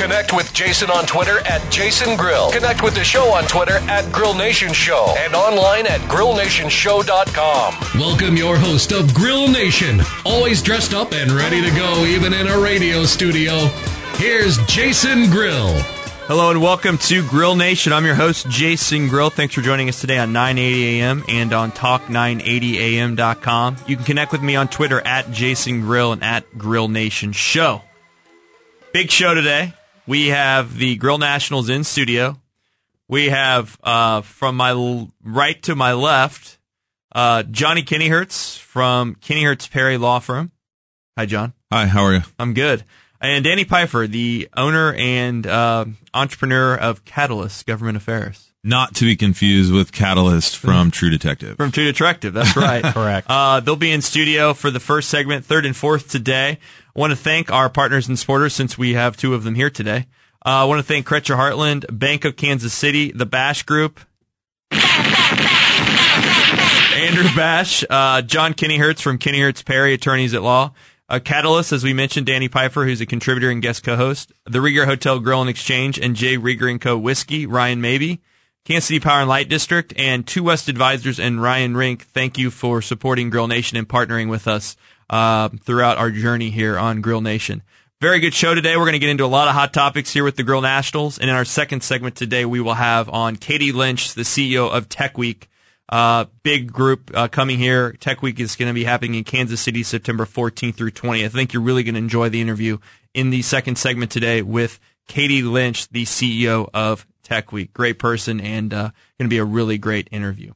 Connect with Jason on Twitter at Jason Grill. Connect with the show on Twitter at Grill Nation Show and online at grillnationshow.com. Welcome your host of Grill Nation, always dressed up and ready to go, even in a radio studio. Here's Jason Grill. Hello and welcome to Grill Nation. I'm your host, Jason Grill. Thanks for joining us today on 980 AM and on talk980am.com. You can connect with me on Twitter at Jason Grill and at Grill Nation Show. Big show today. We have the Grill Nationals in studio. We have uh, from my l- right to my left, uh, Johnny Kinneyhertz from Kinneyhertz Perry Law Firm. Hi, John. Hi, how are you? I'm good. And Danny Pfeiffer, the owner and uh, entrepreneur of Catalyst Government Affairs. Not to be confused with Catalyst from True Detective. From True Detective, that's right. Correct. Uh, they'll be in studio for the first segment, third and fourth today. I want to thank our partners and supporters since we have two of them here today. Uh, I want to thank Kretcher Heartland, Bank of Kansas City, the Bash Group, Andrew Bash, uh, John Kinneyhertz from Kinneyhertz Perry Attorneys at Law, uh, Catalyst, as we mentioned, Danny Pfeiffer, who's a contributor and guest co-host, the Rieger Hotel Grill and Exchange, and J. Rieger and Co. Whiskey, Ryan Maybee, Kansas City Power and Light District, and Two West Advisors and Ryan Rink. Thank you for supporting Grill Nation and partnering with us uh, throughout our journey here on Grill Nation. Very good show today. We're going to get into a lot of hot topics here with the Grill Nationals. And in our second segment today, we will have on Katy Lynch, the CEO of Tech Week. Uh, big group uh, coming here. Tech Week is going to be happening in Kansas City, September 14th through 20th. I think you're really going to enjoy the interview in the second segment today with Katy Lynch, the CEO of Tech Week. Great person and uh, going to be a really great interview.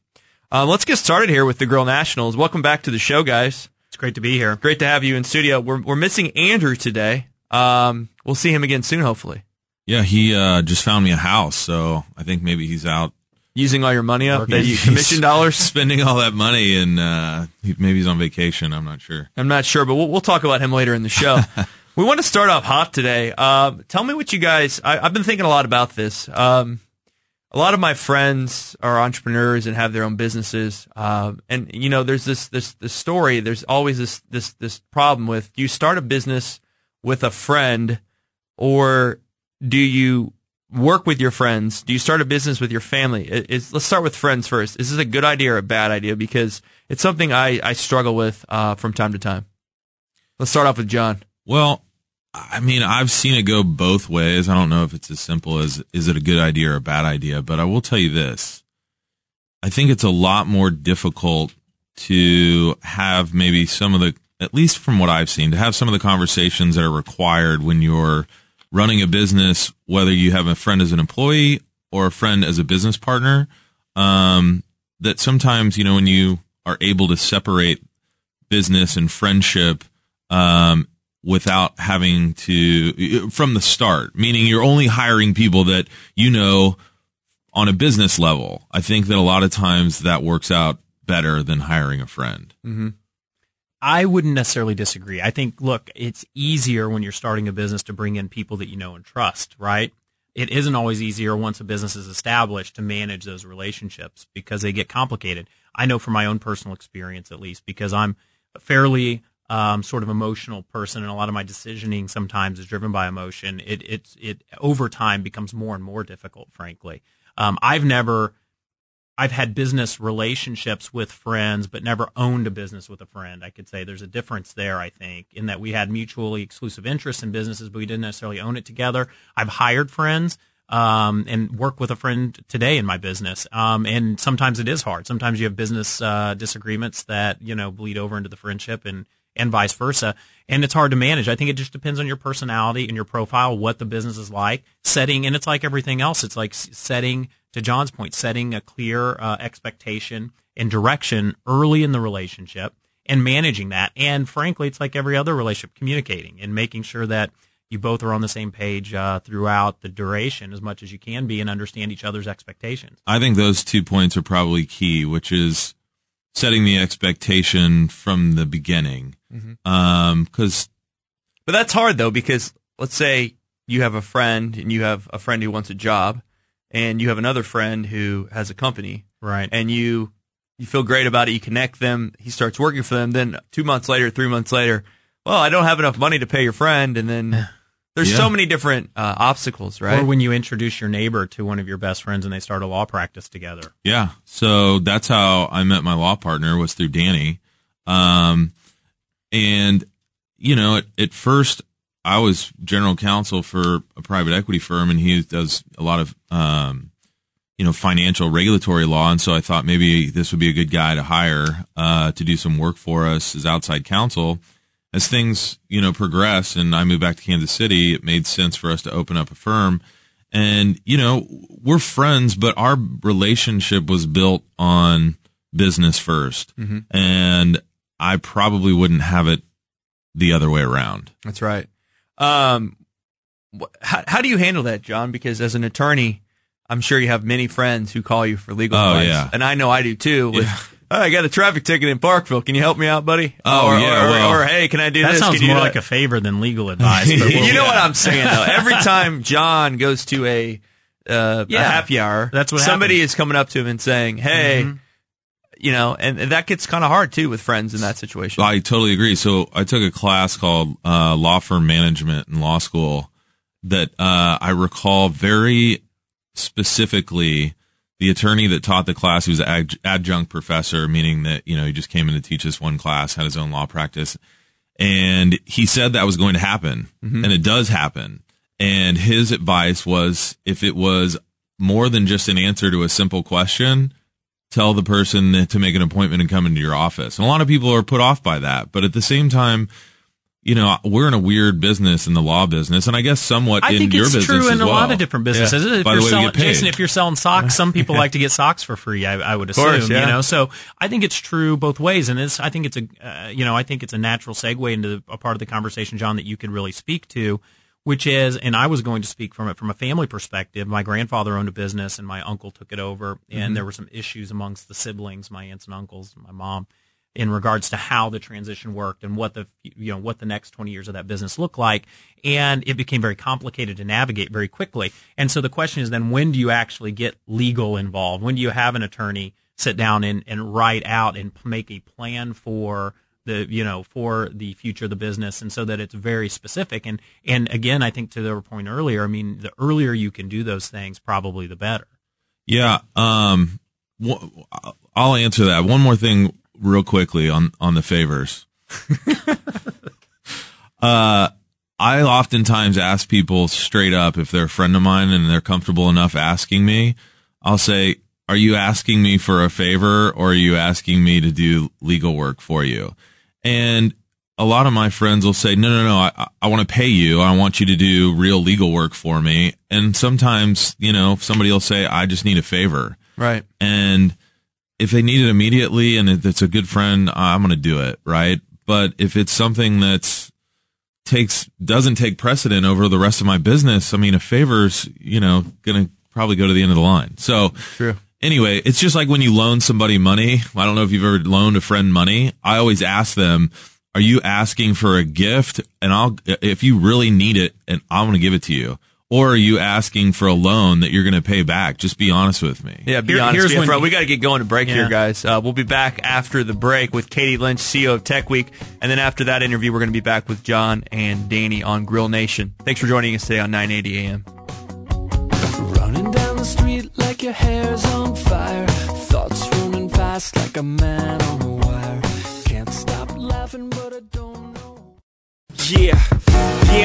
Uh, let's get started here with the Grill Nationals. Welcome back to the show, guys. It's great to be here. Great to have you in studio. We're, we're missing Andrew today. Um, we'll see him again soon, hopefully. Yeah, he uh, just found me a house, so I think maybe he's out Using all your money up, that you commission dollars. spending all that money, and uh, he, maybe he's on vacation. I'm not sure. I'm not sure, but we'll, we'll talk about him later in the show. we want to start off hot today. Uh, tell me what you guys. I, I've been thinking a lot about this. Um, a lot of my friends are entrepreneurs and have their own businesses, uh, and you know, there's this this this story. There's always this this this problem with: do you start a business with a friend, or do you work with your friends? Do you start a business with your family? Let's start with friends first. Is this a good idea or a bad idea? Because it's something I, I struggle with uh, from time to time. Let's start off with John. Well, I mean, I've seen it go both ways. I don't know if it's as simple as is it a good idea or a bad idea, but I will tell you this. I think it's a lot more difficult to have maybe some of the, at least from what I've seen, to have some of the conversations that are required when you're running a business, whether you have a friend as an employee or a friend as a business partner. Um, that sometimes, you know, when you are able to separate business and friendship, um, without having to from the start, meaning you're only hiring people that you know on a business level. I think that a lot of times that works out better than hiring a friend. Mm-hmm. I wouldn't necessarily disagree. I think, look, it's easier when you're starting a business to bring in people that you know and trust, right? It isn't always easier once a business is established to manage those relationships because they get complicated. I know from my own personal experience, at least, because I'm fairly um, sort of emotional person, and a lot of my decisioning sometimes is driven by emotion. It it it over time becomes more and more difficult. Frankly, um, I've never I've had business relationships with friends, but never owned a business with a friend. I could say there's a difference there, I think, in that we had mutually exclusive interests in businesses, but we didn't necessarily own it together. I've hired friends um, and work with a friend today in my business. Um, and sometimes it is hard. Sometimes you have business uh, disagreements that, you know, bleed over into the friendship and, and vice versa. And it's hard to manage. I think it just depends on your personality and your profile, what the business is like, setting, and it's like everything else. It's like setting, to John's point, setting a clear uh, expectation and direction early in the relationship and managing that. And frankly, it's like every other relationship, communicating and making sure that you both are on the same page uh, throughout the duration as much as you can be and understand each other's expectations. I think those two points are probably key, which is setting the expectation from the beginning. Mm-hmm. Um, cause But that's hard though because let's say you have a friend and you have a friend who wants a job and you have another friend who has a company Right. and you you feel great about it, you connect them, he starts working for them, then 2 months later, 3 months later, well, I don't have enough money to pay your friend and then there's Yeah. so many different uh, obstacles, right? Or when you introduce your neighbor to one of your best friends and they start a law practice together. Yeah. So that's how I met my law partner was through Danny. Um, and you know, at, at first I was general counsel for a private equity firm and he does a lot of, um, you know, financial regulatory law. And so I thought maybe this would be a good guy to hire, uh, to do some work for us as outside counsel. As things, you know, progress and I moved back to Kansas City, it made sense for us to open up a firm. And, you know, we're friends, but our relationship was built on business 1st And I probably wouldn't have it the other way around. That's right. Um, how, how do you handle that, John? Because as an attorney, I'm sure you have many friends who call you for legal Oh, advice, yeah. and I know I do too. With, Yeah. "Oh, I got a traffic ticket in Parkville. Can you help me out, buddy? Oh, or, yeah, Or, well- or, hey, can I do That this? sounds Can more do like a favor than legal advice. But we'll- you know what I'm saying though. Every time John goes to a uh, Yeah. a happy hour, That's what somebody happens. is coming up to him and saying, "Hey." Mhm. You know, and, and that gets kind of hard too with friends in that situation. I totally agree. So I took a class called uh, law firm management in law school that uh, I recall very specifically. The attorney that taught the class, he was an ad- adjunct professor, meaning that you know he just came in to teach this one class, had his own law practice, and he said that was going to happen, mm-hmm. and it does happen. And his advice was, if it was more than just an answer to a simple question, tell the person to make an appointment and come into your office. And a lot of people are put off by that, but at the same time, you know, we're in a weird business in the law business, and I guess somewhat I in think your it's business true in a lot of different businesses. If By you're the way, we selling. Jason, if you're selling socks, some people like to get socks for free. I, I would assume, course, yeah. you know. So I think it's true both ways, and it's. I think it's a, uh, you know, I think it's a natural segue into a part of the conversation, John, that you could really speak to, which is, and I was going to speak from it from a family perspective. My grandfather owned a business, and my uncle took it over, and Mm-hmm. there were some issues amongst the siblings, my aunts and uncles, and my mom in regards to how the transition worked and what the you know what the next 20 years of that business looked like. And it became very complicated to navigate very quickly. And so the question is then when do you actually get legal involved? When do you have an attorney sit down and, and write out and make a plan for the you know for the future of the business? And so that it's very specific. And and again i think to their point earlier i mean the earlier you can do those things probably the better. Yeah. Um, I'll answer that. One more thing real quickly on, on the favors. uh, I oftentimes ask people straight up if they're a friend of mine and they're comfortable enough asking me, I'll say, are you asking me for a favor or are you asking me to do legal work for you? And a lot of my friends will say, no, no, no, I, I want to pay you. I want you to do real legal work for me. And sometimes, you know, somebody will say, I just need a favor. right. And if they need it immediately and it's a good friend, I'm going to do it. Right. But if it's something that's takes, doesn't take precedent over the rest of my business, I mean, a favor's, you know, going to probably go to the end of the line. So True. anyway, it's just like when you loan somebody money. I don't know if you've ever loaned a friend money. I always ask them, are you asking for a gift? And I'll, if you really need it and I'm going to give it to you. Or are you asking for a loan that you're going to pay back? Just be honest with me. Yeah, be Here- honest. here's when- we got to get going to break here, guys. Uh, we'll be back after the break with Katy Lynch, CEO of Tech Week, and then after that interview, we're going to be back with John and Danny on Grill Nation. Thanks for joining us today on 980 AM. Running down the street like your hair's on fire. Thoughts running fast like a man on a wire. Can't stop laughing, but I don't know. Yeah,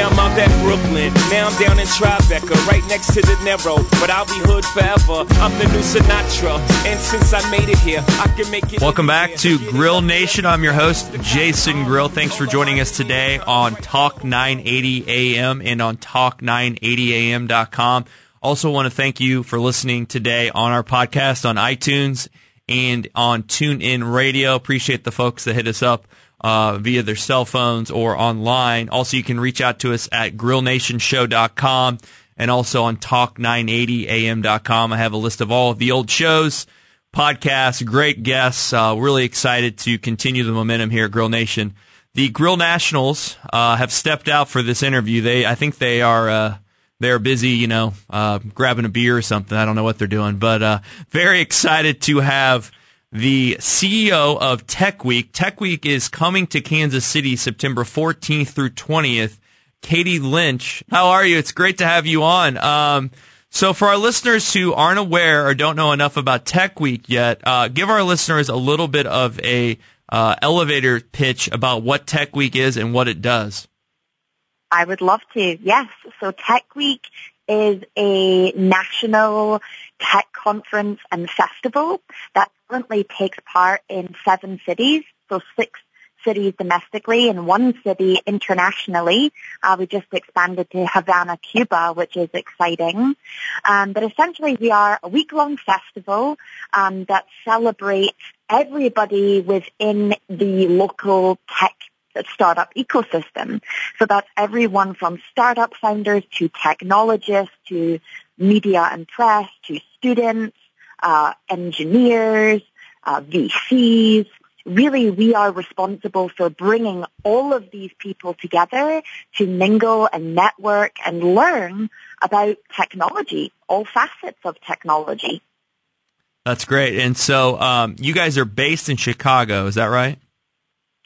I'm out at Brooklyn. Now I'm down in Tribeca, right next to the Narrow. But I'll be hood forever. I'm the new Sinatra. And since I made it here, I can make it. Welcome back to. Grill Nation. I'm your host, Jason Grill. Thanks for joining us today on Talk 980 AM and on Talk980am.com. Also want to thank you for listening today on our podcast on iTunes and on TuneIn Radio. Appreciate the folks that hit us up uh, via their cell phones or online. Also, you can reach out to us at grillnationshow.com and also on talk980am.com. I have a list of all of the old shows, podcasts, great guests. Uh, really excited to continue the momentum here at Grill Nation. The Grill Nationals uh, have stepped out for this interview. They, I think they are uh, they're busy, you know, uh, grabbing a beer or something. I don't know what they're doing, but uh, very excited to have the CEO of Tech Week. Tech Week is coming to Kansas City September 14th through 20th. Katy Lynch, how are you? It's great to have you on. Um, so, for our listeners who aren't aware or don't know enough about Tech Week yet, uh, give our listeners a little bit of a uh, elevator pitch about what Tech Week is and what it does. I would love to. Yes. So Tech Week is a national tech conference and festival that currently takes part in seven cities, so six cities domestically and one city internationally. Uh, we just expanded to Havana, Cuba, which is exciting. Um, but essentially we are a week-long festival um, that celebrates everybody within the local tech startup ecosystem. So that's everyone from startup founders to technologists to media and press to students, uh, engineers, uh, VCs. Really, we are responsible for bringing all of these people together to mingle and network and learn about technology, all facets of technology. That's great. And so um, you guys are based in Chicago, is that right?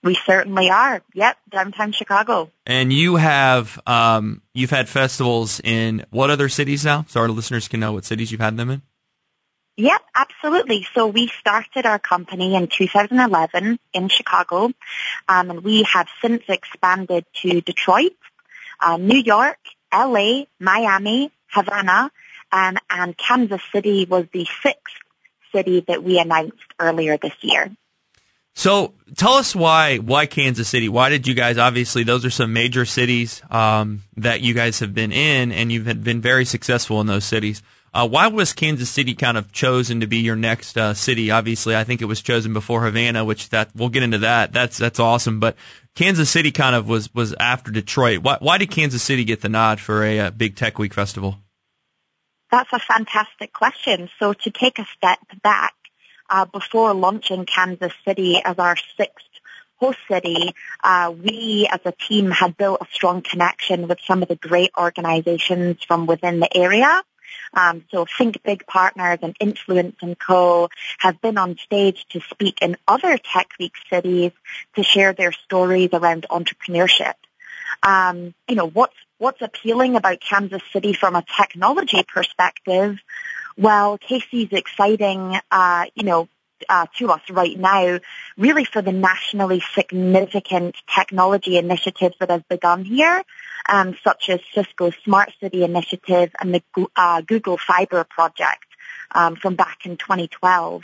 We certainly are. Yep, downtown Chicago. And you have um, you've had festivals in what other cities now? So our listeners can know what cities you've had them in. Yep, absolutely. So we started our company in 2011 in Chicago, um, and we have since expanded to Detroit, uh, New York, LA, Miami, Havana, and, and Kansas City was the sixth city that we announced earlier this year. So tell us why why Kansas City? Why did you guys? Obviously, those are some major cities um, that you guys have been in, and you've been very successful in those cities. Uh, why was Kansas City kind of chosen to be your next uh, city? Obviously, I think it was chosen before Havana, which that we'll get into that. That's that's awesome. But Kansas City kind of was was after Detroit. Why why did Kansas City get the nod for a, a big Tech Week festival? That's a fantastic question. So to take a step back, uh, before launching Kansas City as our sixth host city, uh, we as a team had built a strong connection with some of the great organizations from within the area. Um, so Think Big Partners and Influence and Co. have been on stage to speak in other Tech Week cities to share their stories around entrepreneurship. Um, you know, what's, what's appealing about Kansas City from a technology perspective well, KC's exciting, uh, you know, uh, to us right now, really for the nationally significant technology initiatives that have begun here, um, such as Cisco's Smart City Initiative and the uh, Google Fiber project um, from back in 2012.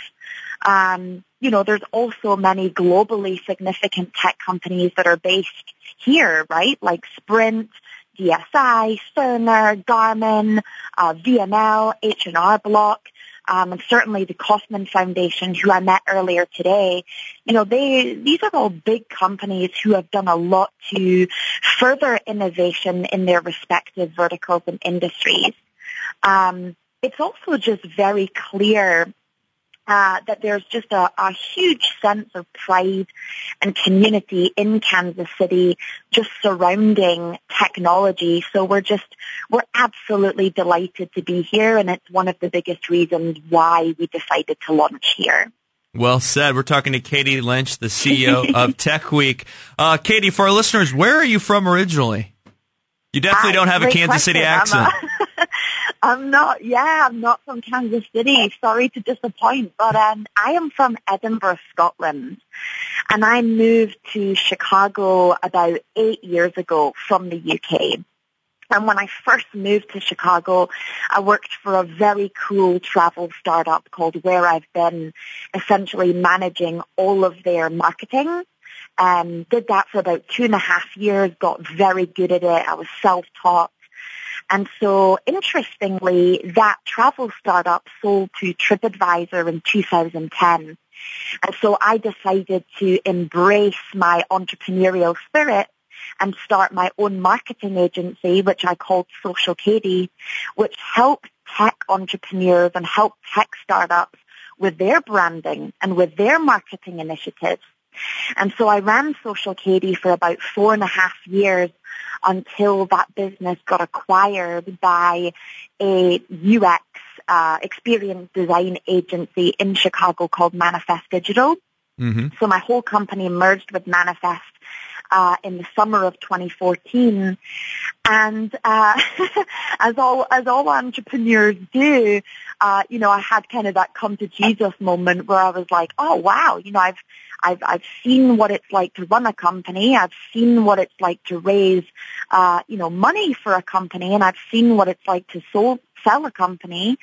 Um, you know, there's also many globally significant tech companies that are based here, right? Like Sprint, DSI, Cerner, Garmin, uh, VML, H&R Block, um, and certainly the Kauffman Foundation, who I met earlier today. You know, they these are all big companies who have done a lot to further innovation in their respective verticals and industries. Um, it's also just very clear uh, that there's just a, a huge sense of pride and community in Kansas City just surrounding technology. So we're just, we're absolutely delighted to be here and it's one of the biggest reasons why we decided to launch here. Well said. We're talking to Katy Lynch, the CEO of Tech Week. Uh, Katy, for our listeners, where are you from originally? You definitely uh, don't have a Kansas question. City accent. I'm not, yeah, I'm not from Kansas City. Sorry to disappoint, but um, I am from Edinburgh, Scotland. And I moved to Chicago about eight years ago from the UK. And when I first moved to Chicago, I worked for a very cool travel startup called Where I've Been, essentially managing all of their marketing. Um, did that for about two and a half years, got very good at it. I was self-taught And so interestingly, that travel startup sold to TripAdvisor in 2010. And so I decided to embrace my entrepreneurial spirit and start my own marketing agency, which I called Social Katy, which helped tech entrepreneurs and helped tech startups with their branding and with their marketing initiatives. And so I ran Social Katy for about four and a half years until that business got acquired by a UX uh, experience design agency in Chicago called Manifest Digital. Mm-hmm. So my whole company merged with Manifest uh, in the summer of 2014. And uh, as all as all entrepreneurs do, uh, you know, I had kind of that come to Jesus moment where I was like, oh wow, you know, I've I've I've seen what it's like to run a company. I've seen what it's like to raise, uh, you know, money for a company, and I've seen what it's like to sold, sell a company.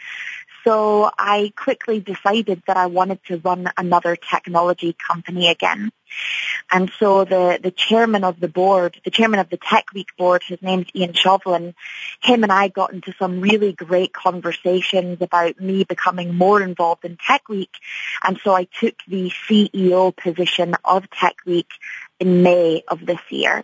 So I quickly decided that I wanted to run another technology company again. And so the, the chairman of the board, the chairman of the Tech Week board, his name's Ian Shovlin, him and I got into some really great conversations about me becoming more involved in Tech Week. And so I took the CEO position of Tech Week in May of this year.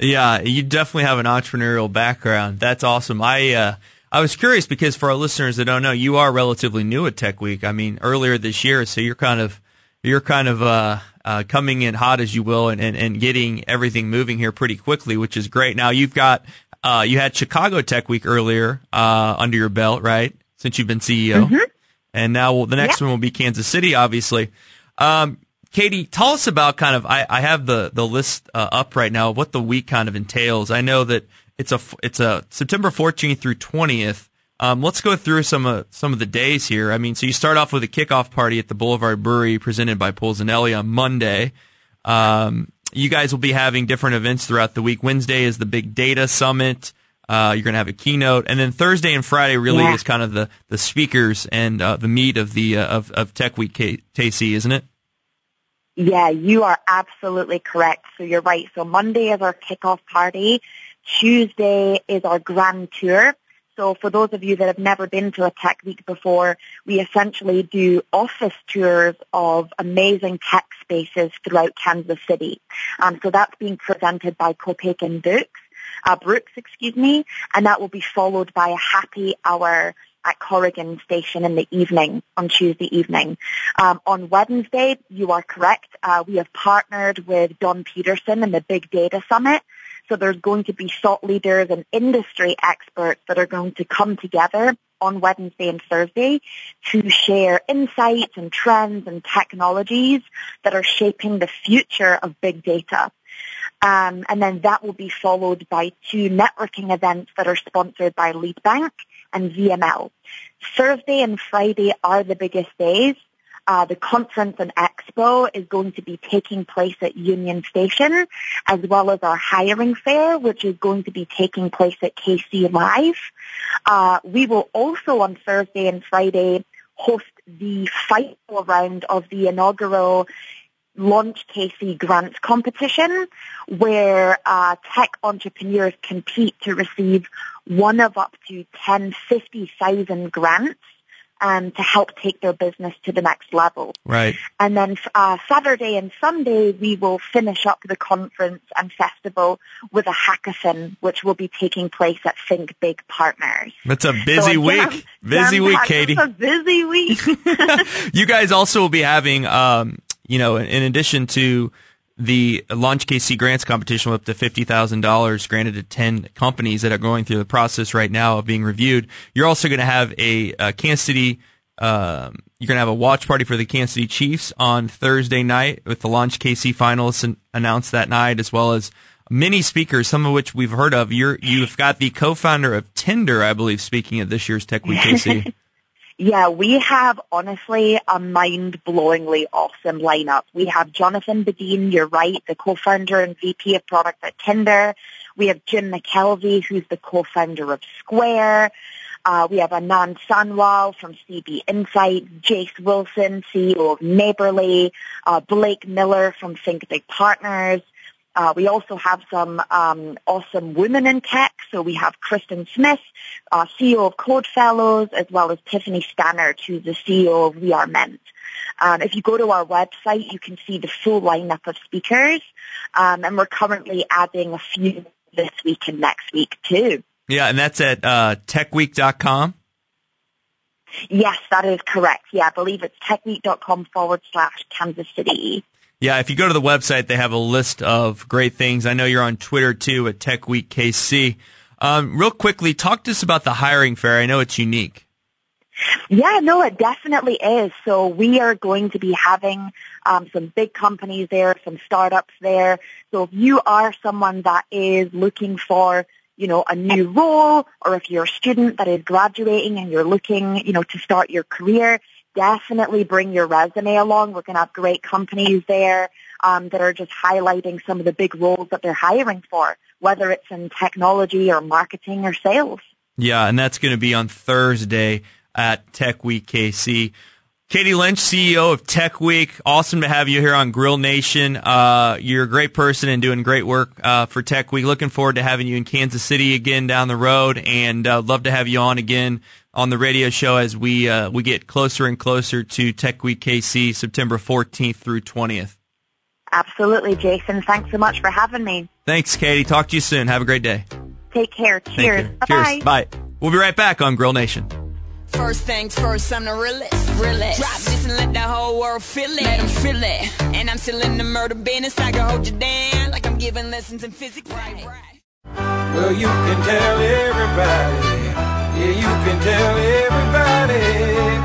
Yeah, you definitely have an entrepreneurial background. That's awesome. I, uh, I was curious because for our listeners that don't know, you are relatively new at Tech Week. I mean, earlier this year, so you're kind of you're kind of uh, uh, coming in hot, as you will, and, and, and getting everything moving here pretty quickly, which is great. Now you've got uh, you had Chicago Tech Week earlier uh, under your belt, right? Since you've been CEO, mm-hmm. and now well, the next one will be Kansas City, obviously. Um, Katy, tell us about kind of. I, I have the the list uh, up right now of what the week kind of entails. I know that it's a it's a September 14th through 20th. Um, let's go through some of some of the days here. I mean, so you start off with a kickoff party at the Boulevard Brewery presented by Polsinelli on Monday. Um, you guys will be having different events throughout the week. Wednesday is the Big Data Summit. Uh, you're going to have a keynote, and then Thursday and Friday really yeah. is kind of the, the speakers and uh, the meat of the uh, of, of Tech Week, KC, isn't it? Yeah, you are absolutely correct. So you're right. So Monday is our kickoff party. Tuesday is our grand tour. So for those of you that have never been to a tech week before, we essentially do office tours of amazing tech spaces throughout Kansas City. Um, so that's being presented by Copaken Books, uh, Brooks, excuse me, and that will be followed by a happy hour at Corrigan Station in the evening, on Tuesday evening. Um, on Wednesday, you are correct. Uh, we have partnered with Don Peterson and the Big Data Summit. So there's going to be thought leaders and industry experts that are going to come together on Wednesday and Thursday to share insights and trends and technologies that are shaping the future of big data. Um, and then that will be followed by two networking events that are sponsored by Leadbank and VML. Thursday and Friday are the biggest days. Uh, the conference and expo is going to be taking place at Union Station, as well as our hiring fair, which is going to be taking place at KC Live. Uh, we will also on Thursday and Friday host the final round of the inaugural Launch KC Grants competition, where uh, tech entrepreneurs compete to receive one of up to 10 50,000 grants um, to help take their business to the next level. Right. And then uh, Saturday and Sunday, we will finish up the conference and festival with a hackathon, which will be taking place at Think Big Partners. That's a busy so week. busy week, Katy. It's a busy week. you guys also will be having, um, you know, in addition to the Launch KC grants competition with up to $50,000 granted to 10 companies that are going through the process right now of being reviewed. You're also going to have a, a Kansas City, um, you're going to have a watch party for the Kansas City Chiefs on Thursday night with the Launch KC finalists announced that night, as well as many speakers, some of which we've heard of. You're, you've got the co-founder of Tinder, I believe, speaking at this year's Tech Week KC. Yeah, we have honestly a mind-blowingly awesome lineup. We have Jonathan Badeen, you're right, the co-founder and VP of product at Tinder. We have Jim McKelvey, who's the co-founder of Square. Uh, we have Anand Sanwal from CB Insight, Jase Wilson, CEO of Neighborly, uh, Blake Miller from Think Big Partners, Uh, we also have some um, awesome women in tech. So we have Kristen Smith, uh, CEO of Code Fellows, as well as Tiffany Stannard, who's the CEO of We Are Meant. Um, if you go to our website, you can see the full lineup of speakers, um, and we're currently adding a few this week and next week too. Yeah, and that's at uh, techweek.com. Yes, that is correct. Yeah, I believe it's techweek.com forward slash Kansas City. Yeah, if you go to the website, they have a list of great things. I know you're on Twitter too at TechWeekKC. Um, real quickly, talk to us about the hiring fair. I know it's unique. Yeah, no, it definitely is. So we are going to be having um, some big companies there, some startups there. So if you are someone that is looking for, you know, a new role, or if you're a student that is graduating and you're looking, you know, to start your career, definitely bring your resume along. We're going to have great companies there um, that are just highlighting some of the big roles that they're hiring for, whether it's in technology or marketing or sales. Yeah, and that's going to be on Thursday at Tech Week KC. Katy Lynch, CEO of Tech Week. Awesome to have you here on Grill Nation. Uh, you're a great person and doing great work uh, for Tech Week. Looking forward to having you in Kansas City again down the road, and uh, love to have you on again on the radio show as we uh, we get closer and closer to Tech Week KC, September 14th through 20th. Absolutely, Jason. Thanks so much for having me. Thanks, Katy. Talk to you soon. Have a great day. Take care. Cheers. Bye. Cheers. Bye. We'll be right back on Grill Nation. First things first, I'm the realest. realest. Drop this and let the whole world feel it. Let them feel it. And I'm still in the murder business. I can hold you down like I'm giving lessons in physics. Right, right. Well, you can tell everybody. Yeah, you can tell everybody.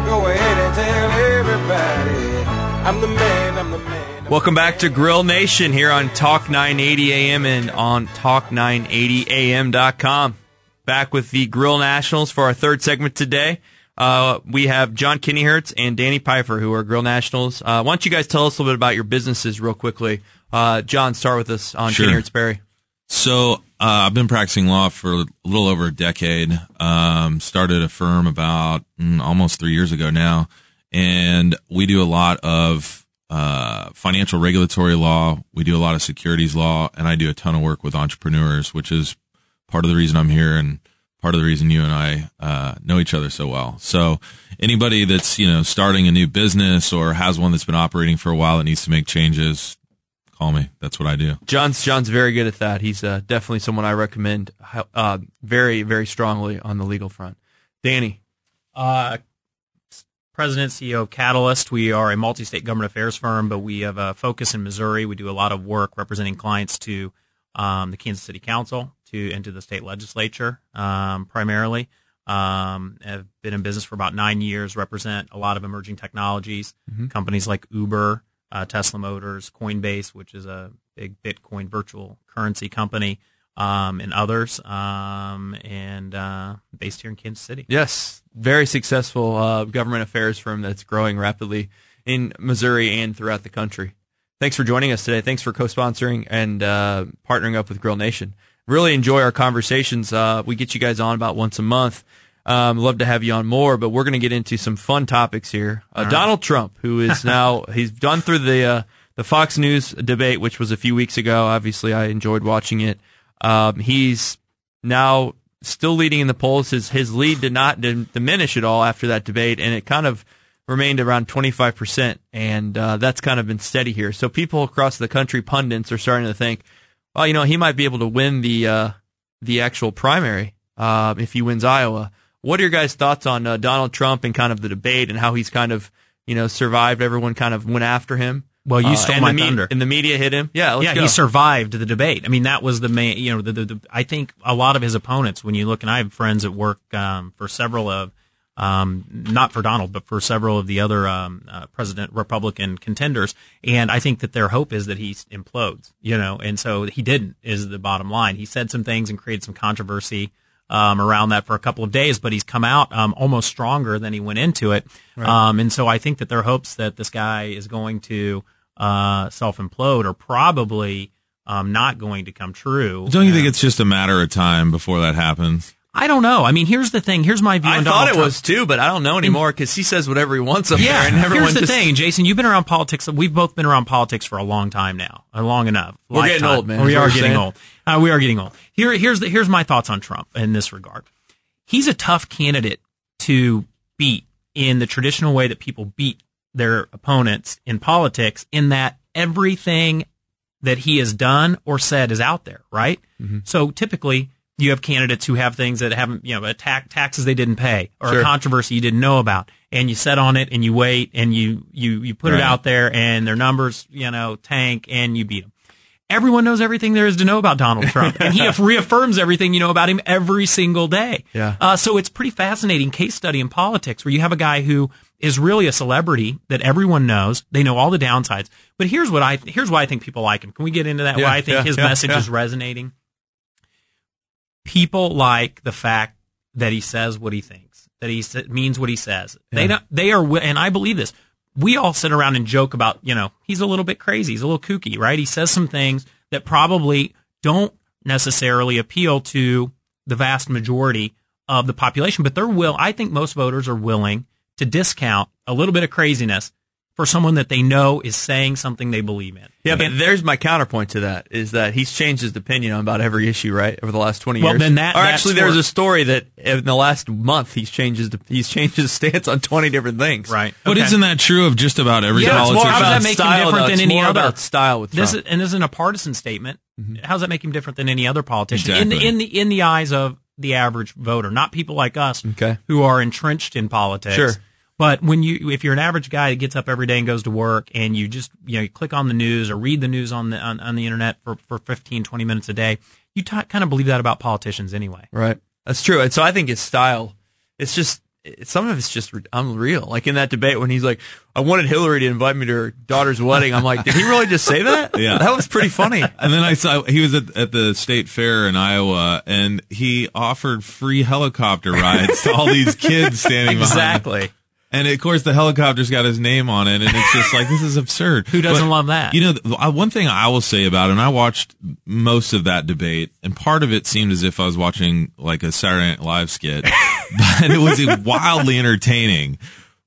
Go ahead and tell everybody. I'm the man, I'm the man. Welcome back to Grill Nation here on Talk 980 AM and on Talk980AM.com. Back with the Grill Nationals for our third segment today. Uh, we have John Kinneyhertz and Danny Pfeiffer, who are Grill Nationals. Uh, why don't you guys tell us a little bit about your businesses real quickly? Uh, John, start with us on Sure. Kinneyhertz Perry. So uh, I've been practicing law for a little over a decade. Um, started a firm about mm, almost three years ago now, and we do a lot of uh, financial regulatory law. We do a lot of securities law, and I do a ton of work with entrepreneurs, which is part of the reason I'm here and part of the reason you and I uh, know each other so well. So anybody that's you know starting a new business or has one that's been operating for a while that needs to make changes, call me. That's what I do. John's John's very good at that. He's uh, definitely someone I recommend uh, very very strongly on the legal front. Danny, Uh, President, CEO of Catalyst. We are a multi-state government affairs firm, but we have a focus in Missouri. We do a lot of work representing clients to um, the Kansas City Council to and to the state legislature um, primarily. Um, have been in business for about nine years. Represent a lot of emerging technologies, Mhm. companies like Uber, uh, Tesla Motors, Coinbase, which is a big Bitcoin virtual currency company, um, and others. Um, and uh, based here in Kansas City. yes, very successful uh, government affairs firm that's growing rapidly in Missouri and throughout the country. Thanks for joining us today. Thanks for co-sponsoring and uh, partnering up with Grill Nation. Really enjoy our conversations. Uh, we get you guys on about once a month. Um, love to have you on more, but we're going to get into some fun topics here. Uh, right. Donald Trump, who is now he's done through the uh, the Fox News debate, which was a few weeks ago. Obviously, I enjoyed watching it. Um, he's now still leading in the polls. His his lead did not dim- diminish at all after that debate, and it kind of remained around 25 percent, and uh, that's kind of been steady here. So people across the country, pundits, are starting to think, well, you know, he might be able to win the uh, the actual primary uh, if he wins Iowa. What are your guys' thoughts on uh, Donald Trump and kind of the debate and how he's kind of you know survived? Everyone kind of went after him. Well, you Uh, stole and my the me- And the media hit him. Yeah, yeah, go. he survived the debate. I mean, that was the main. You know, the, the, the I think a lot of his opponents. When you look, and I have friends at work um, for several of, um, not for Donald, but for several of the other um, uh, president Republican contenders, and I think that their hope is that he implodes. You know, and so he didn't. Is the bottom line. He said some things and created some controversy. Um, around that for a couple of days, but he's come out um, almost stronger than he went into it, Right. um, and so I think that their hopes that this guy is going to uh, self implode are probably um, not going to come true. Don't you think it's just a matter of time before that happens? I don't know. I mean, here's the thing. Here's my view. I on thought Donald it Trump. was too, but I don't know anymore because he says whatever he wants up yeah, there, and everyone here's the just thing, Jason. You've been around politics. We've both been around politics for a long time now, uh, long enough. We're getting old, man, We are we're getting saying. old. Uh, we are getting old. Here, here's the, here's my thoughts on Trump in this regard. He's a tough candidate to beat in the traditional way that people beat their opponents in politics. In that everything that he has done or said is out there, right? Mm-hmm. So typically you have candidates who have things that haven't, you know, attack taxes they didn't pay or Sure. a controversy you didn't know about and you set on it and you wait and you, you, you put Right. it out there and their numbers, you know, tank and you beat them. Everyone knows everything there is to know about Donald Trump, and he reaffirms everything you know about him every single day. Yeah. Uh, so it's pretty fascinating case study in politics where you have a guy who is really a celebrity that everyone knows. They know all the downsides. But here's what I here's why I think people like him. Can we get into that? Yeah, why I think yeah, his yeah, message is resonating. People like the fact that he says what he thinks, that he means what he says. They don't. They are, and I believe this. We all sit around and joke about, you know, he's a little bit crazy. He's a little kooky, right? He says some things that probably don't necessarily appeal to the vast majority of the population, but they're will. I think most voters are willing to discount a little bit of craziness for someone that they know is saying something they believe in. Yeah, but there's my counterpoint to that is that he's changed his opinion on about every issue, right, over the last twenty Well, years. then that- or actually, there's a story that in the last month he's changed his he's changed his stance on twenty different things. right. But Okay. isn't that true of just about every Yeah, it's politician? more How does that make him different though. than It's any more other? about style with This Trump. is, and this isn't a partisan statement. Mm-hmm. How does that make him different than any other politician in the in the in the eyes of the average voter, not people like us Okay. who are entrenched in politics. Sure. But when you, if you're an average guy that gets up every day and goes to work and you just, you know, you click on the news or read the news on the, on, on the internet for, for 15, 20 minutes a day, you t- kind of believe that about politicians anyway. Right. That's true. And so I think his style, it's just, some of it's just unreal. Like in that debate when he's like, I wanted Hillary to invite me to her daughter's wedding. I'm like, did he really just say that? Yeah. That was pretty funny. And then I saw he was at, at the state fair in Iowa, and he offered free helicopter rides to all these kids standing behind. Exactly. And of course, the helicopter's got his name on it, and it's just like this is absurd. Who doesn't love that? You know, uh, one thing I will say about it, and I watched most of that debate, and part of it seemed as if I was watching like a Saturday Night Live skit, but it was wildly entertaining.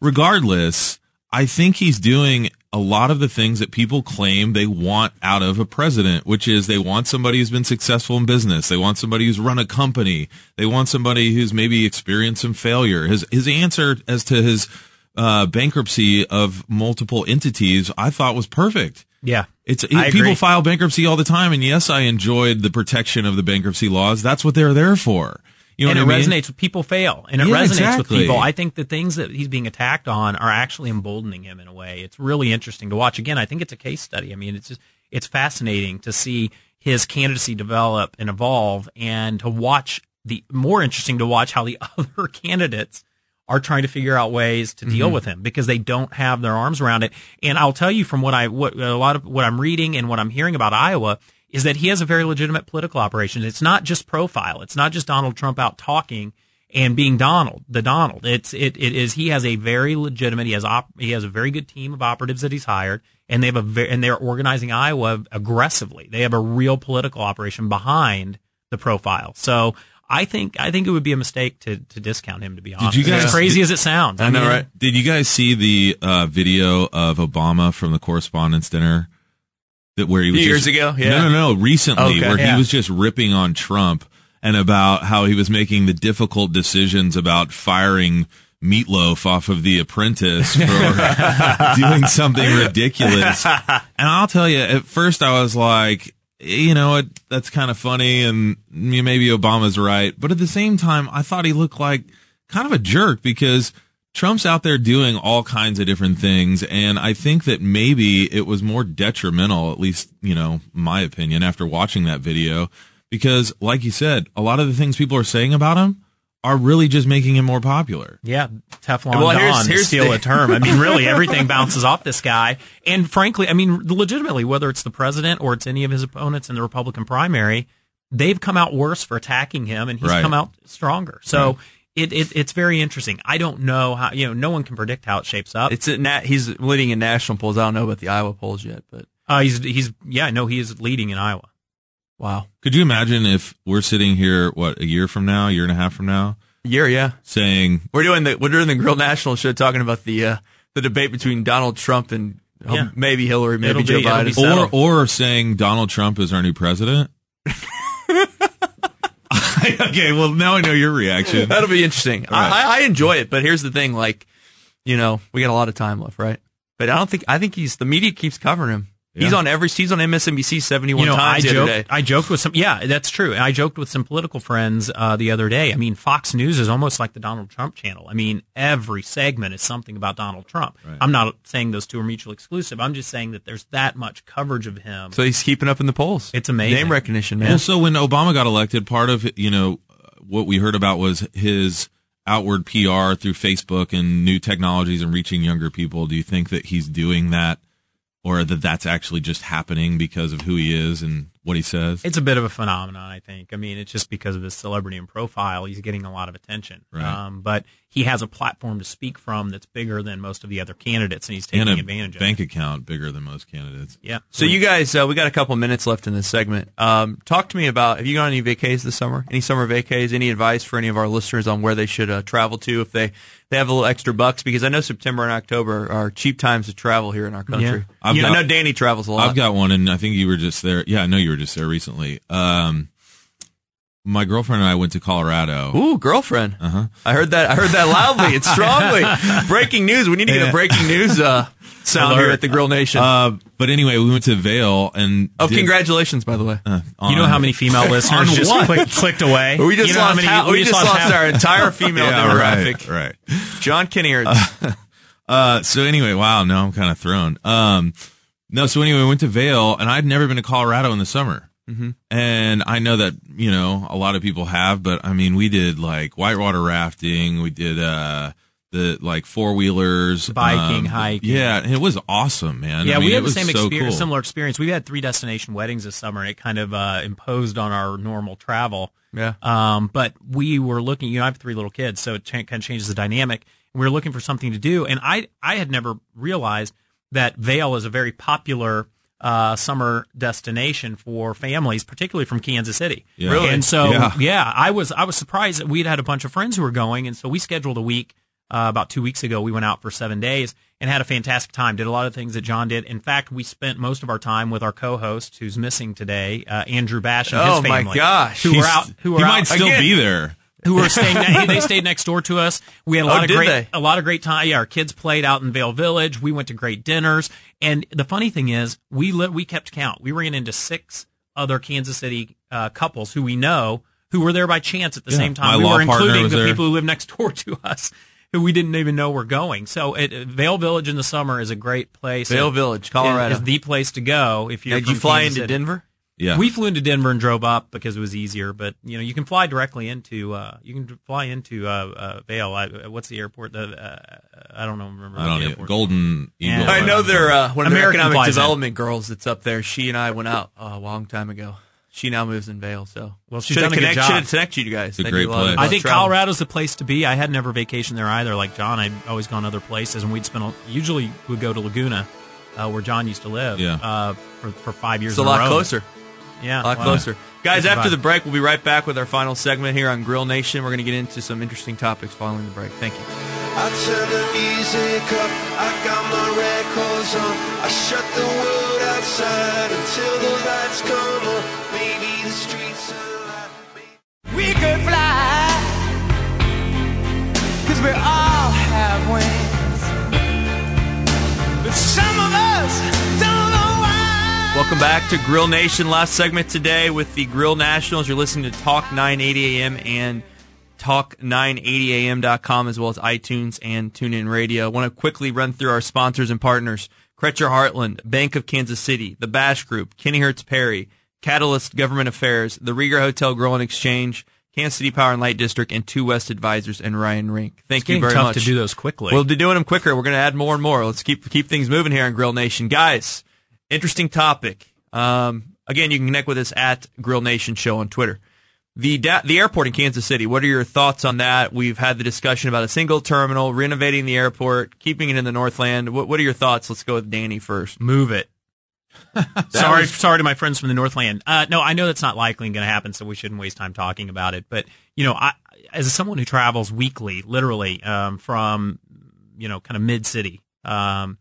Regardless, I think he's doing a lot of the things that people claim they want out of a president, which is they want somebody who's been successful in business. They want somebody who's run a company. They want somebody who's maybe experienced some failure. His, his answer as to his, uh, bankruptcy of multiple entities, I thought was perfect. Yeah. It's I people file bankruptcy all the time, and yes, I enjoyed the protection of the bankruptcy laws. That's what they're there for. You know and it I mean? resonates with people fail and it Yeah, resonates exactly. with people i think the things that he's being attacked on are actually emboldening him in a way it's really interesting to watch again i think it's a case study i mean it's just it's fascinating to see his candidacy develop and evolve and to watch the more interesting to watch how the other candidates are trying to figure out ways to deal Mm-hmm. with him because they don't have their arms around it. And I'll tell you from what I what a lot of what I'm reading and what I'm hearing about Iowa is that he has a very legitimate political operation. It's not just profile. It's not just Donald Trump out talking and being Donald, the Donald. It's it it is he has a very legitimate. He has op, he has a very good team of operatives that he's hired, and they have a and they're organizing Iowa aggressively. They have a real political operation behind the profile. So. I think I think it would be a mistake to, to discount him. To be honest, you guys- as crazy as it sounds, I know, mean, right? Did you guys see the uh, video of Obama from the Correspondents' Dinner? That where he was years just- ago? Yeah. No, no, no. Recently, Okay, where yeah. he was just ripping on Trump and about how he was making the difficult decisions about firing Meatloaf off of The Apprentice for doing something ridiculous. And I'll tell you, at first I was like, you know what, that's kind of funny, and maybe Obama's right. But at the same time, I thought he looked like kind of a jerk because Trump's out there doing all kinds of different things. And I think that maybe it was more detrimental, at least, you know, my opinion after watching that video, because like you said, a lot of the things people are saying about him are really just making him more popular. Yeah, Teflon Well, Don, here's- to here's steal the- a term. I mean, really, everything bounces off this guy. And frankly, I mean, legitimately, whether it's the president or it's any of his opponents in the Republican primary, they've come out worse for attacking him, and he's Right. come out stronger. So it, it it's very interesting. I don't know how you know. No one can predict how it shapes up. It's a nat- he's leading in national polls. I don't know about the Iowa polls yet, but Uh, he's he's yeah, no, he is leading in Iowa. Wow. Could you imagine if we're sitting here, what, a year from now, a year and a half from now, Year, yeah. saying, We're doing the we're doing the Grill National show talking about the uh, the debate between Donald Trump and Yeah. maybe Hillary, maybe It'll Joe be- Biden. or or saying Donald Trump is our new president? okay, well now I know your reaction. That'll be interesting. Right. I, I enjoy it, but here's the thing: like, you know, we got a lot of time left, right? But I don't think I think he's the media keeps covering him. He's on every he's on MSNBC seventy one you know, I times the other day. I joked with some. Yeah, that's true. I joked with some political friends uh, the other day. I mean, Fox News is almost like the Donald Trump channel. I mean, every segment is something about Donald Trump. I'm not saying those two are mutually exclusive. I'm just saying that there's that much coverage of him. So he's keeping up in the polls. It's amazing. Name recognition, man. Well, so when Obama got elected, part of you know what we heard about was his outward PR through Facebook and new technologies and reaching younger people. Do you think that he's doing that, or that that's actually just happening because of who he is and what he says? It's a bit of a phenomenon, I think. I mean, it's just because of his celebrity and profile, he's getting a lot of attention. Right. Um, but he has a platform to speak from that's bigger than most of the other candidates, and he's taking and a advantage of bank it. account bigger than most candidates. Yeah. So you guys, uh, we got a couple minutes left in this segment. Um, talk to me about have you gone on any vacays this summer? Any summer vacays? Any advice for any of our listeners on where they should uh, travel to if they they have a little extra bucks? Because I know September and October are cheap times to travel here in our country. Yeah. I've You know, got- I know Danny travels a lot. I've got one, and I think you were just there. Yeah, I know you were just there recently. Um, my girlfriend and I went to Colorado. Ooh, girlfriend. Uh-huh. I heard that. I heard that loudly It's strongly. breaking news. We need to get a breaking news uh, sound here at the Grill Nation. Uh, but anyway, we went to Vail and oh, did- congratulations, by the way. uh, You know how many female listeners On just what? click, clicked away? we just You know how lost. many- half- we, just lost, half- our entire female Yeah, demographic. right, right. John Kinnear. Uh, so anyway, wow, no, I'm kind of thrown. Um, no, so anyway, we went to Vail, and I'd never been to Colorado in the summer. Mm-hmm. And I know that, you know, a lot of people have, but I mean, we did like whitewater rafting. We did, uh, the like four wheelers, Biking, hiking. Yeah. And it was awesome, man. Yeah, I mean, we had the same so experience, cool. similar experience. We had three destination weddings this summer, and it kind of uh, imposed on our normal travel. Yeah. Um, but we were looking. You know, I have three little kids, so it kind of changes the dynamic. We were looking for something to do, and I I had never realized that Vail is a very popular uh, summer destination for families, particularly from Kansas City. Yeah. Really? And so, Yeah. yeah. I was I was surprised that we'd had a bunch of friends who were going, and so we scheduled a week. Uh, about two weeks ago, we went out for seven days and had a fantastic time. Did a lot of things that John did. In fact, we spent most of our time with our co-host, who's missing today, uh, Andrew Bash and Oh, his my gosh. who He's- were out? Who were he out might still again, be there. who were staying. they stayed next door to us. We had a Oh, lot of great, they? a lot of great time. Yeah, our kids played out in Vail Village. We went to great dinners. And the funny thing is, we li- we kept count. We ran into six other Kansas City uh, couples who we know who were there by chance at the Yeah, same time. We were including the there. people who live next door to us. Who we didn't even know were going. So, it, Vail Village in the summer is a great place. Vail It- Village, Colorado. is the place to go if you're. Did you fly Kansas into City. Denver? Yeah. We flew into Denver and drove up because it was easier. But you know, you can fly directly into uh, you can fly into uh, uh, Vail. I, what's the airport? The uh, I don't know. Remember? I don't the know. airport- Golden Eagle. I I know they're uh, one of the American economic flies in. development girls that's up there. She and I went out uh, a long time ago. She now moves in Vail, so Well, she's should have done a good connect, job. should have connected you guys. It's a great do a lot of- place. I think travel. Colorado's the place to be. I had never vacationed there either. Like John, I'd always gone other places, and we'd spend. A, usually, would go to Laguna, uh, where John used to live. Yeah. Uh, for for five years. It's a in lot row. closer. Yeah. A lot well, closer. Guys, after the break, we'll be right back with our final segment here on Grill Nation. We're going to get into some interesting topics following the break. Thank you. I turn the music up, I got my records on. I shut the world outside until the lights come on. Maybe the streets are alive. We could fly, cause we all have wings. Welcome back to Grill Nation. Last segment today with the Grill Nationals. You're listening to Talk 980 AM and Talk980am.com as well as iTunes and TuneIn Radio. I want to quickly run through our sponsors and partners. Kretcher Heartland, Bank of Kansas City, The Bash Group, Kinneyhertz Perry, Catalyst Government Affairs, The Rieger Hotel Grill and Exchange, Kansas City Power and Light District, and Two West Advisors and Ryan Rink. Thank you very tough much. to do those quickly. We'll be doing them quicker. We're going to add more and more. Let's keep keep things moving here in Grill Nation, guys. Interesting topic. Um, again, you can connect with us at Grill Nation Show on Twitter. The da- the airport in Kansas City. What are your thoughts on that? We've had the discussion about a single terminal, renovating the airport, keeping it in the Northland. What What are your thoughts? Let's go with Danny first. Move it. sorry, was- sorry to my friends from the Northland. Uh, no, I know that's not likely going to happen, so we shouldn't waste time talking about it. But you know, I, as someone who travels weekly, literally um, from you know, kind of mid city, um,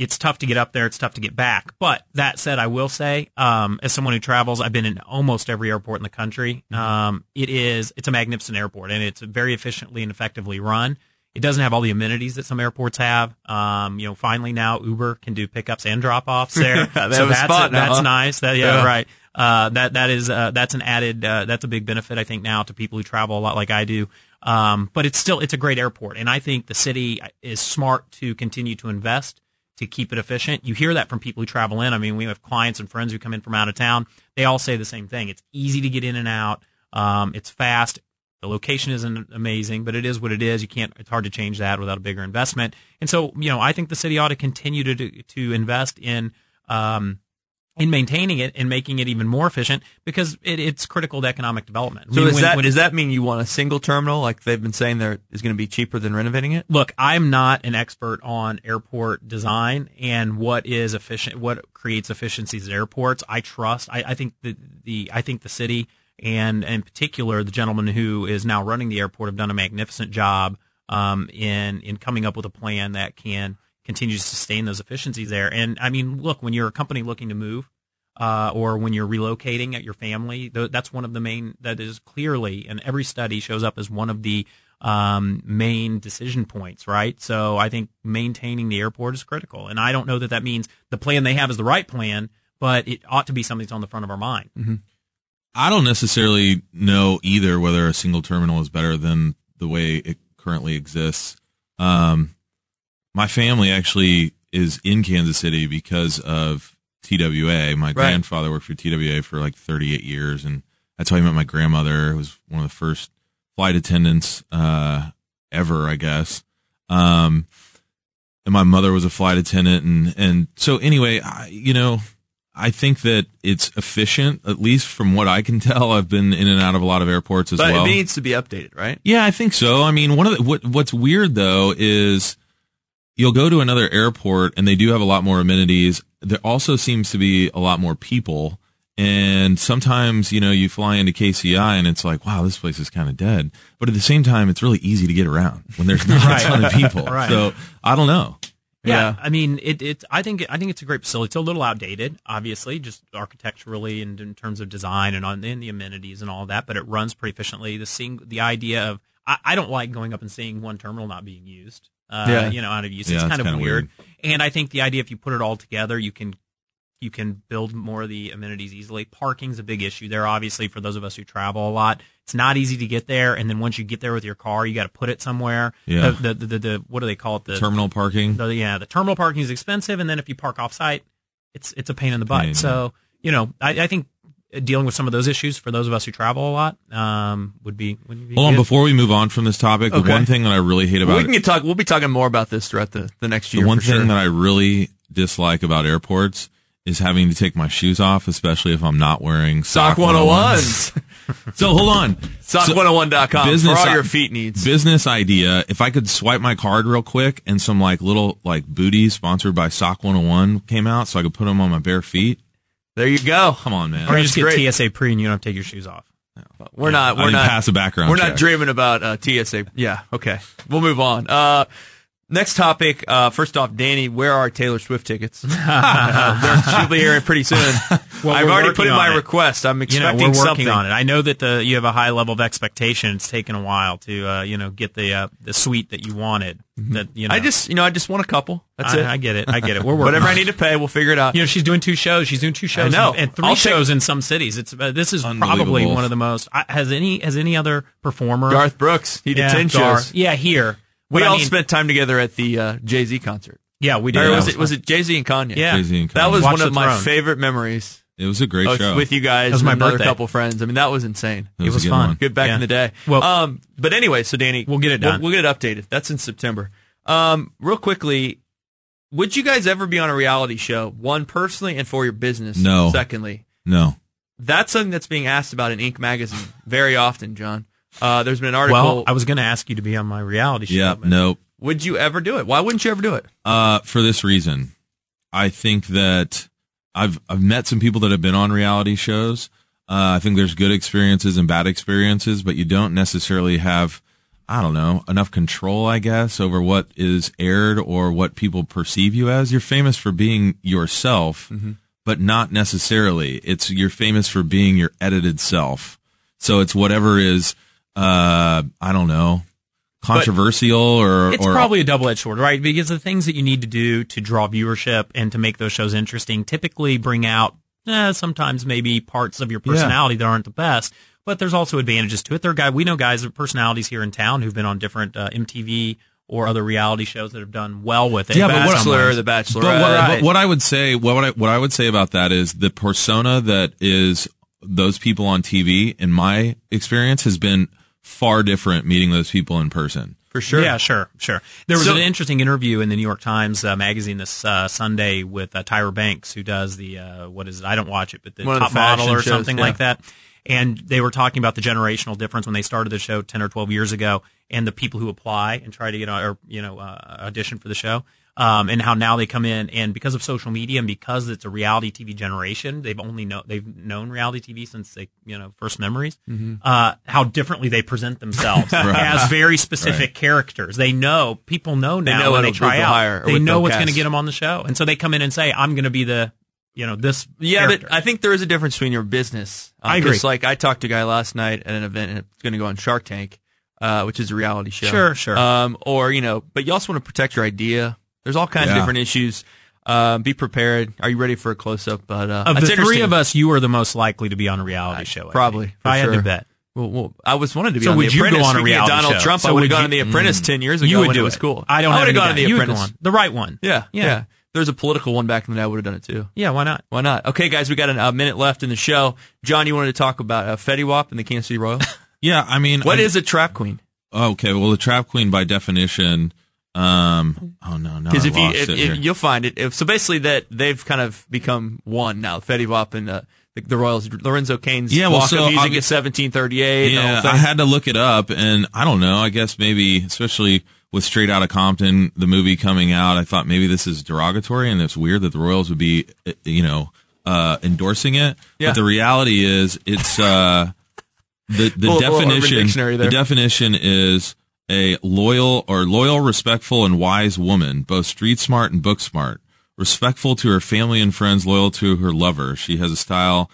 it's tough to get up there. It's tough to get back. But that said, I will say, um, as someone who travels, I've been in almost every airport in the country. Um, it is it's a magnificent airport, and it's very efficiently and effectively run. It doesn't have all the amenities that some airports have. Um, you know, finally now Uber can do pickups and drop offs there. Have so that's spot now, that's huh? nice. That yeah, Yeah. right. Uh, that that is uh, that's an added uh, that's a big benefit I think now to people who travel a lot like I do. Um, but it's still it's a great airport, and I think the city is smart to continue to invest to keep it efficient. You hear that from people who travel in. I mean, we have clients and friends who come in from out of town. They all say the same thing. It's easy to get in and out. Um, it's fast. The location isn't amazing, but it is what it is. You can't. It's hard to change that without a bigger investment. And so, you know, I think the city ought to continue to to invest in um, in maintaining it and making it even more efficient because it, it's critical to economic development. I So mean, does when- that when does that mean you want a single terminal like they've been saying there is going to be cheaper than renovating it? look, I'm not an expert on airport design and what is efficient, what creates efficiencies at airports. I trust. I, I think the, the I think the city and in particular the gentleman who is now running the airport have done a magnificent job um, in in coming up with a plan that can continue to sustain those efficiencies there. And I mean, look, when you're a company looking to move. Uh, or when you're relocating at your family, th- that's one of the main. That is clearly, and every study shows up as one of the um, main decision points, right? So I think maintaining the airport is critical. And I don't know that that means the plan they have is the right plan, but it ought to be something that's on the front of our mind. I don't necessarily know either whether a single terminal is better than the way it currently exists. Um, my family actually is in Kansas City because of TWA. My grandfather worked for TWA for like 38 years, and that's how I met my grandmother. Who was one of the first flight attendants uh, ever, I guess. Um, and my mother was a flight attendant, and and so anyway, I, you know, I think that it's efficient, at least from what I can tell. I've been in and out of a lot of airports as But well. it needs to be updated, right? Yeah, I think so. I mean, one of the, what what's weird though is you'll go to another airport and they do have a lot more amenities. There also seems to be a lot more people. And sometimes, you know, you fly into KCI and it's like, wow, this place is kind of dead. But at the same time, it's really easy to get around when there's not Right. a ton of people. Right. So I don't know. Yeah, I mean, it, it. I think I think it's a great facility. It's a little outdated, obviously, just architecturally and in terms of design and on and the amenities and all that. But it runs pretty efficiently. The seeing the idea of I, I don't like going up and seeing one terminal not being used. Uh, Yeah. you know, out of use. Yeah, it's kind of kinda weird. And I think the idea if you put it all together, you can you can build more of the amenities easily. Parking's a big issue there, obviously, for those of us who travel a lot. It's not easy to get there, and then once you get there with your car, you got to put it somewhere. Yeah. The, the, the, the what do they call it? The Terminal parking. the, yeah, the terminal parking is expensive, and then if you park off site, it's it's a pain in the butt. Pain, so you know, I, I think dealing with some of those issues for those of us who travel a lot um, would be would be Hold on, good. before we move on from this topic, the one thing that I really hate about we can get talk. We'll be talking more about this throughout the, the next year. the one for thing sure. that I really dislike about airports is having to take my shoes off, especially if I'm not wearing Sock sock 101s. so hold on. Sock101.com for Business all your feet needs. Business idea. If I could swipe my card real quick and some like little like booties sponsored by Sock 101 came out so I could put them on my bare feet. There you go. Come on, man. or you just That's get great. TSA pre and you don't have to take your shoes off. We're not. We're didn't not. pass a background We're check. not dreaming about uh, TSA. Yeah. Okay. We'll move on. Uh, next topic. Uh, first off, Danny, where are Taylor Swift tickets? uh, she'll be here pretty soon. Well, I've already put in my it. request. I'm You know, expecting we're working something on it. I know that the you have a high level of expectation. It's taken a while to uh, you know get the uh, the suite that you wanted. That you know, I just, you know, I just want a couple. That's I, it. I get it. I get it. We're working. Whatever I need to pay, we'll figure it out. You know, she's doing two shows. She's doing two shows. I know. and, and 3 I'll take- shows in some cities. It's uh, this is probably one of the most. Has any has any other performer? Garth Brooks. He did yeah, ten Garth. shows. Yeah, here. We But I all mean- spent time together at the uh, Jay Z concert. Yeah, we did. Or That was it was it Jay Z and Kanye? Yeah. Jay-Z and That was Watch one of my Throne. favorite memories. It was a great Oh, show. with you guys. That was and my another birthday. couple friends. I mean, that was insane. It was, was good fun. one. Good back Yeah. in the day. Well- um, but anyway, so Danny, We'll get it done. We'll, we'll get it updated. That's in September. Um, real quickly, would you guys ever be on a reality show? One personally, and for your business. No. Secondly, No. that's something that's being asked about in Inc. magazine very often, John. Uh, there's been an article. Well, I was going to ask you to be on my reality show. Yeah. but- Nope. would you ever do it? Why wouldn't you ever do it? Uh, for this reason, I think that I've I've met some people that have been on reality shows. Uh, I think there's good experiences and bad experiences, but you don't necessarily have I don't know enough control, I guess, over what is aired or what people perceive you as. You're famous for being yourself, Mm-hmm. but not necessarily. It's you're famous for being your edited self. So it's whatever is uh, I don't know controversial or It's or probably a double edged sword, right? Because the things that you need to do to draw viewership and to make those shows interesting typically bring out eh, sometimes maybe parts of your personality that aren't the best. But there's also advantages to it. There are guys we know guys with personalities here in town who've been on different uh, MTV or other reality shows that have done well with it. Yeah, but what- Bachelor, The Bachelor. But what, but what I would say, what I, what I would say about that is the persona that is those people on TV, in my experience, has been far different meeting those people in person. For sure. Yeah, sure, sure. There was So- an interesting interview in the New York Times uh, magazine this uh, Sunday with uh, Tyra Banks, who does the uh, what is it? I don't watch it, but the One of the Top Model fashion or shows, something yeah. like that. And they were talking about the generational difference when they started the show ten or twelve years ago, and the people who apply and try to get on, or you know uh, audition for the show. Um, and how now they come in, and because of social media and because it's a reality TV generation, they've only know they've known reality TV since they you know first memories. Mhm. Uh, how differently they present themselves Right. as very specific Right. characters. They know people know They now know when they try out. they know what's going to get them on the show, and so they come in and say, "I'm going to be the you know this." Yeah, character. but I think there is a difference between your business. Uh, I agree. Like I talked to a guy last night at an event, and it's going to go on Shark Tank, uh, which is a reality show. Sure, sure. Um, or you know, but you also want to protect your idea. There's all kinds of different issues. Um, be prepared. Are you ready for a close up? But uh, of the three of us, you are the most likely to be on a reality show. I Probably. think. If for I had sure. to bet. Well, well, I was wanted to be So on would The you go on a Speaking of reality Donald show? Trump, So I would would have gone you- on The Apprentice Mm. ten years ago You would when do it was cool. I don't I would have any gone on. The You would go Apprentice. on. The right one. Yeah, Yeah. yeah. There's a political one back in the day. I would have done it too. Yeah, why not? Why not? Okay, guys, we got a, a minute left in the show. John, you wanted to talk about uh, Fetty Wap and the Kansas City Royals? Yeah, I mean, what I- is a trap queen? Okay, well, the trap queen by definition. Um, oh no, no, Because if you if, if you'll find it, if, so basically that they've kind of become one now. Fetty Wap and uh, the, the Royals. Lorenzo Cain's Yeah, well, walk so of music is 1738. and the whole Yeah. I had to look it up, and I don't know. I guess maybe, especially with Straight Outta Compton, the movie coming out, I thought maybe this is derogatory, and it's weird that the Royals would be, uh, you know, uh, endorsing it. Yeah. But the reality is, it's uh, the the Pull- pull up Urban definition. The definition is a loyal or loyal, respectful, and wise woman, both street smart and book smart. Respectful to her family and friends, loyal to her lover. She has a style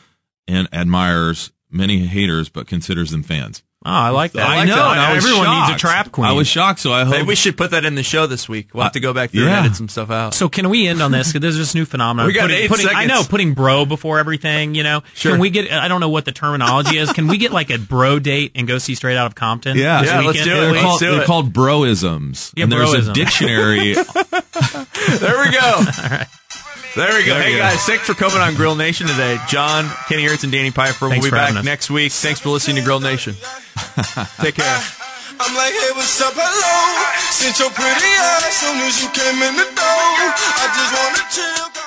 and admires many haters, but considers them fans. Oh, I like that. I, know. and I was Everyone needs a trap queen. I was shocked, so I hope Maybe we should put that in the show this week. We'll have uh, to go back through yeah. and edit some stuff out. So can we end on this? Because there's this new phenomenon. We got putting, eight putting, I know putting bro before everything. You know, Sure. can we get? I don't know what the terminology is. Can we get like a bro date and go see Straight Out of Compton? Yeah, this yeah, let's do it. They're called, do they're it. called broisms. Yeah, and there's broism. a dictionary. there we go. There we go. There hey we go. guys, thanks for coming on Grill Nation today. John, Kinneyhertz, and Danny Piper. Thanks we'll be back us. next week. Thanks for listening to Grill Nation. Take care. I'm like, hey, what's up, hello? Since your pretty ass soon as you came in the door. I just wanna chill.